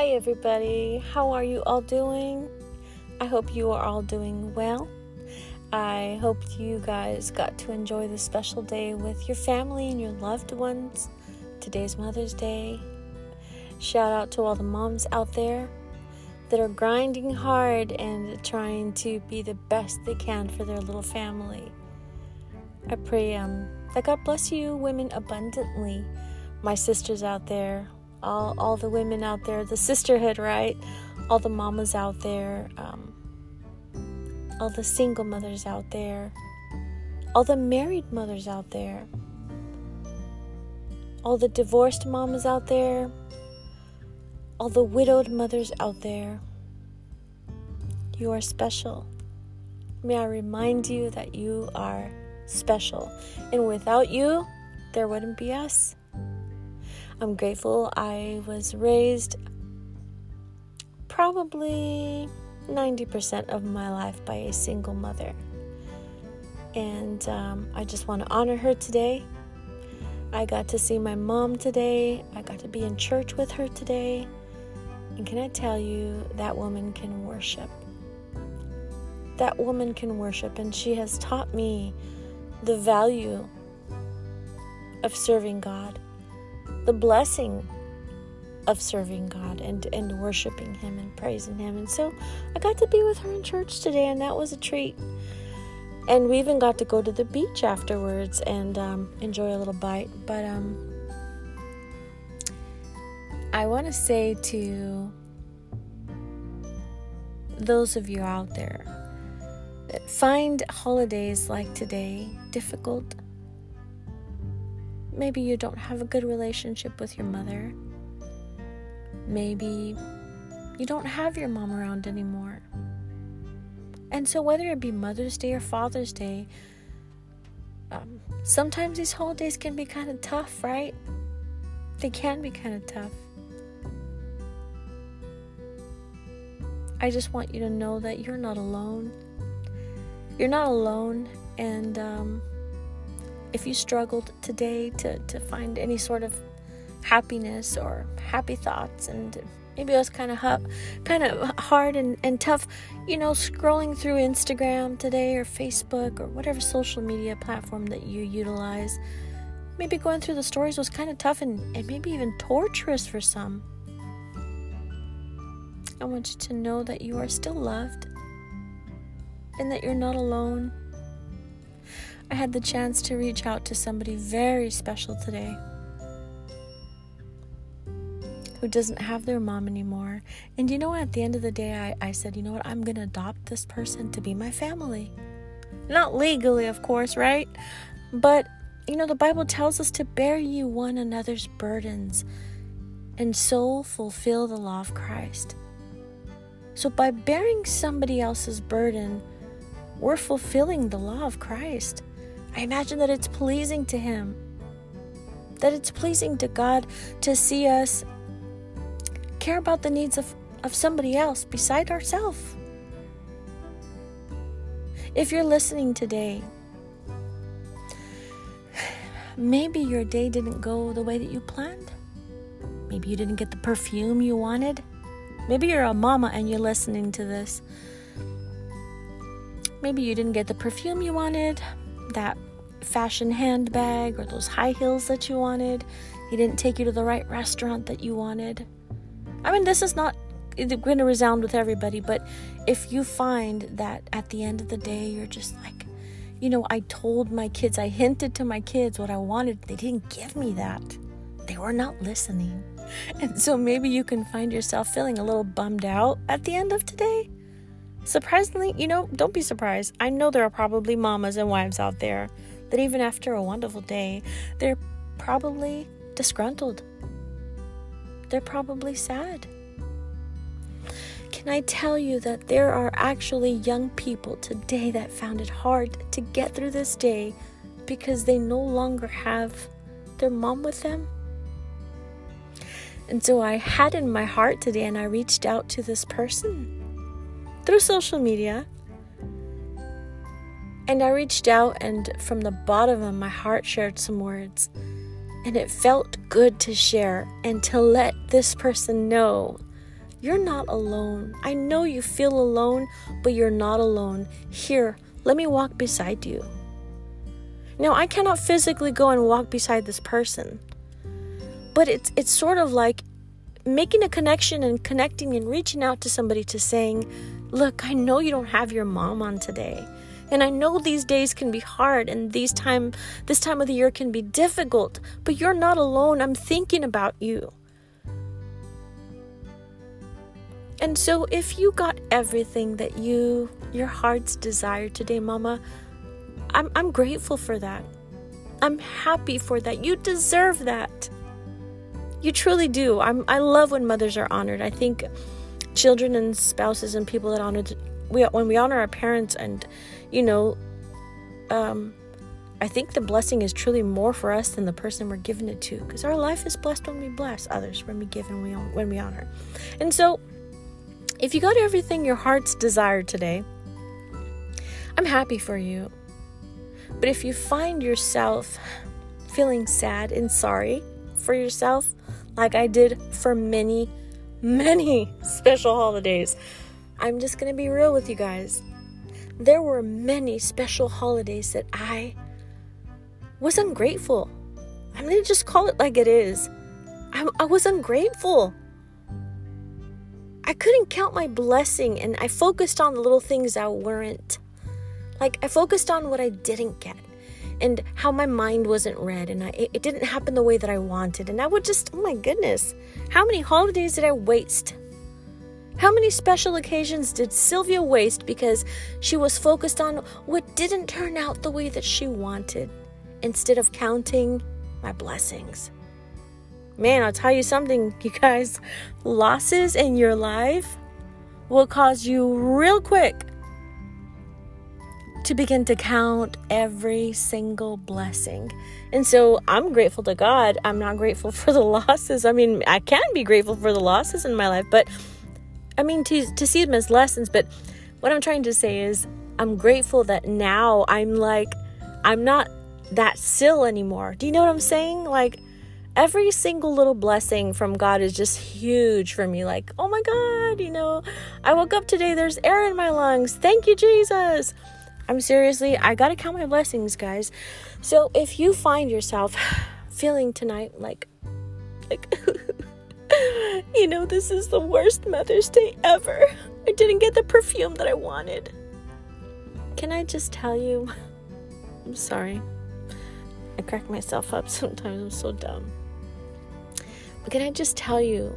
Hi, everybody. How are you all doing? I hope you are all doing well. I hope you guys got to enjoy this special day with your family and your loved ones. Today's Mother's Day. Shout out to all the moms out there that are grinding hard and trying to be the best they can for their little family. I pray um, that God bless you, women, abundantly. My sisters out there, all, all the women out there, the sisterhood, right? All the mamas out there, um, all the single mothers out there, all the married mothers out there, all the divorced mamas out there, all the widowed mothers out there. You are special. May I remind you that you are special. And without you, there wouldn't be us. I'm grateful I was raised probably 90% of my life by a single mother. And um, I just want to honor her today. I got to see my mom today. I got to be in church with her today. And can I tell you, that woman can worship. That woman can worship, and she has taught me the value of serving God, the blessing of serving God and, and worshiping Him and praising Him. And so I got to be with her in church today, and that was a treat. And we even got to go to the beach afterwards and um, enjoy a little bite. But um, I want to say to those of you out there find holidays like today difficult. Maybe you don't have a good relationship with your mother. Maybe you don't have your mom around anymore. And so, whether it be Mother's Day or Father's Day, um, sometimes these holidays can be kind of tough, right? They can be kind of tough. I just want you to know that you're not alone. You're not alone, and um, if you struggled today to, to find any sort of happiness or happy thoughts, and maybe it was kind of hu- kind of hard and, and tough, you know, scrolling through Instagram today or Facebook or whatever social media platform that you utilize, maybe going through the stories was kind of tough and, and maybe even torturous for some. I want you to know that you are still loved and that you're not alone. I had the chance to reach out to somebody very special today who doesn't have their mom anymore. And you know what? At the end of the day, I, I said, you know what? I'm going to adopt this person to be my family. Not legally, of course, right? But, you know, the Bible tells us to bear you one another's burdens and so fulfill the law of Christ. So, by bearing somebody else's burden, we're fulfilling the law of Christ. I imagine that it's pleasing to Him, that it's pleasing to God to see us care about the needs of, of somebody else beside ourselves. If you're listening today, maybe your day didn't go the way that you planned. Maybe you didn't get the perfume you wanted. Maybe you're a mama and you're listening to this. Maybe you didn't get the perfume you wanted, that fashion handbag, or those high heels that you wanted. He didn't take you to the right restaurant that you wanted. I mean, this is not going to resound with everybody, but if you find that at the end of the day, you're just like, you know, I told my kids, I hinted to my kids what I wanted, they didn't give me that. They were not listening. And so maybe you can find yourself feeling a little bummed out at the end of today. Surprisingly, you know, don't be surprised. I know there are probably mamas and wives out there that even after a wonderful day, they're probably disgruntled. They're probably sad. Can I tell you that there are actually young people today that found it hard to get through this day because they no longer have their mom with them? And so I had in my heart today and I reached out to this person through social media. And I reached out and from the bottom of my heart shared some words. And it felt good to share and to let this person know You're not alone. I know you feel alone, but you're not alone. Here, let me walk beside you. Now, I cannot physically go and walk beside this person, but it's it's sort of like making a connection and connecting and reaching out to somebody to saying, "Look, I know you don't have your mom on today." And I know these days can be hard and these time this time of the year can be difficult, but you're not alone. I'm thinking about you. And so if you got everything that you your heart's desire today, mama, I'm I'm grateful for that. I'm happy for that. You deserve that. You truly do. I'm I love when mothers are honored. I think children and spouses and people that honor we when we honor our parents and you know um I think the blessing is truly more for us than the person we're giving it to because our life is blessed when we bless others, when we give and we when we honor. And so if you got everything your heart's desired today, I'm happy for you. But if you find yourself feeling sad and sorry for yourself, like I did for many, many special holidays, I'm just going to be real with you guys. There were many special holidays that I was ungrateful. I'm going to just call it like it is. I, I was ungrateful. I couldn't count my blessing and I focused on the little things that weren't. Like, I focused on what I didn't get and how my mind wasn't read and I, it, it didn't happen the way that I wanted. And I would just, oh my goodness, how many holidays did I waste? How many special occasions did Sylvia waste because she was focused on what didn't turn out the way that she wanted instead of counting my blessings? Man, I'll tell you something, you guys. Losses in your life will cause you real quick to begin to count every single blessing. And so I'm grateful to God. I'm not grateful for the losses. I mean, I can be grateful for the losses in my life, but I mean, to, to see them as lessons, but what I'm trying to say is, I'm grateful that now I'm like, I'm not that still anymore. Do you know what I'm saying? Like, every single little blessing from God is just huge for me. Like, oh my God, you know, I woke up today, there's air in my lungs. Thank you, Jesus. I'm seriously, I gotta count my blessings, guys. So if you find yourself feeling tonight like, like, you know, this is the worst Mother's Day ever. I didn't get the perfume that I wanted. Can I just tell you? I'm sorry. I crack myself up sometimes. I'm so dumb. But can I just tell you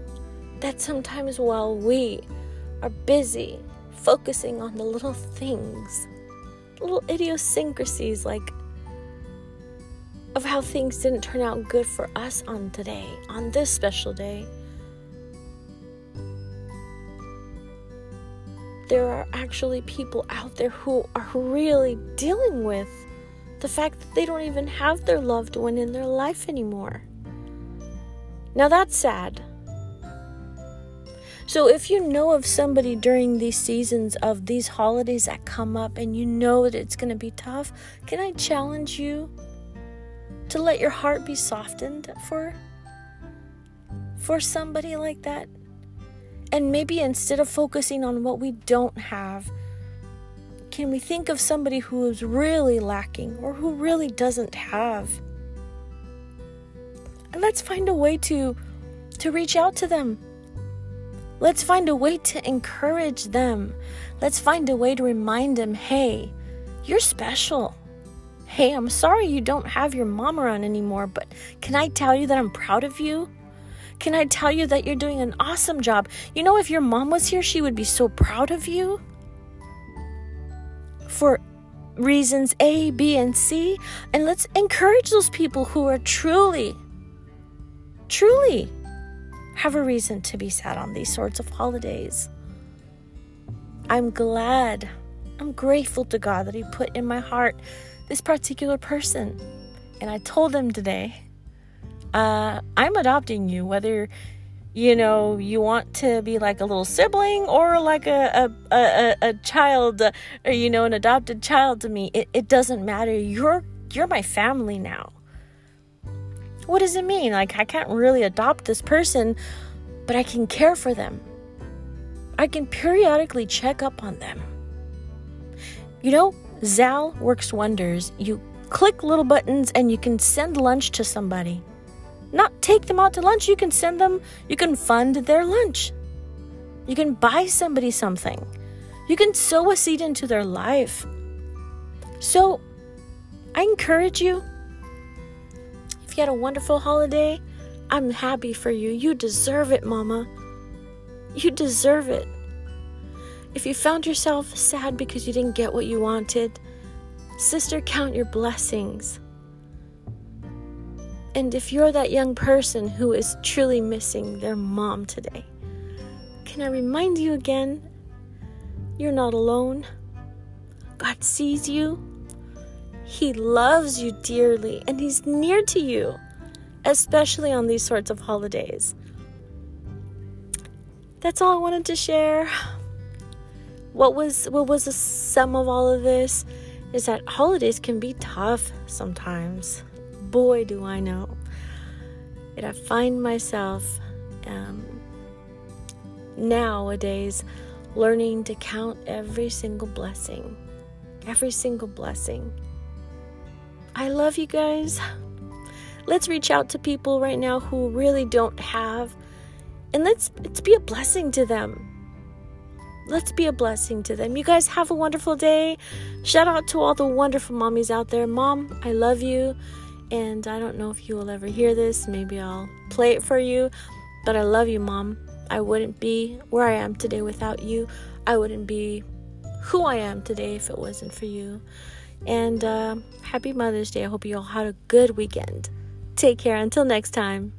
that sometimes while we are busy focusing on the little things, little idiosyncrasies like of how things didn't turn out good for us on today, on this special day, there are actually people out there who are really dealing with the fact that they don't even have their loved one in their life anymore. Now that's sad. So if you know of somebody during these seasons of these holidays that come up and you know that it's going to be tough, can I challenge you to let your heart be softened for for somebody like that? And maybe instead of focusing on what we don't have, can we think of somebody who is really lacking or who really doesn't have? And let's find a way to to reach out to them. Let's find a way to encourage them. Let's find a way to remind them, "Hey, you're special." Hey, I'm sorry you don't have your mom around anymore, but can I tell you that I'm proud of you? Can I tell you that you're doing an awesome job? You know, if your mom was here, she would be so proud of you. For reasons A, B, and C. And let's encourage those people who are truly, truly have a reason to be sad on these sorts of holidays. I'm glad, I'm grateful to God that He put in my heart this particular person. And I told him today uh, I'm adopting you, whether you know you want to be like a little sibling or like a a, a, a child or you know an adopted child to me it, it doesn't matter you're you're my family now what does it mean like i can't really adopt this person but i can care for them I can periodically check up on them. You know, Zelle works wonders. You click little buttons and you can send lunch to somebody. Not take them out to lunch, you can send them, you can fund their lunch. You can buy somebody something. You can sow a seed into their life. So, I encourage you you had a wonderful holiday, I'm happy for you. You deserve it, Mama. You deserve it. If you found yourself sad because you didn't get what you wanted, sister, count your blessings. And if you're that young person who is truly missing their mom today, can I remind you again? You're not alone. God sees you. He loves you dearly and He's near to you, especially on these sorts of holidays. That's all I wanted to share. What was what was the sum of all of this is that holidays can be tough sometimes. Boy, do I know. And I find myself um, nowadays learning to count every single blessing. Every single blessing. I love you guys. Let's reach out to people right now who really don't have and let's let's be a blessing to them. Let's be a blessing to them. You guys have a wonderful day. Shout out to all the wonderful mommies out there. Mom, I love you. And I don't know if you will ever hear this. Maybe I'll play it for you. But I love you, Mom. I wouldn't be where I am today without you. I wouldn't be who I am today if it wasn't for you. And uh, happy Mother's Day. I hope you all had a good weekend. Take care. Until next time.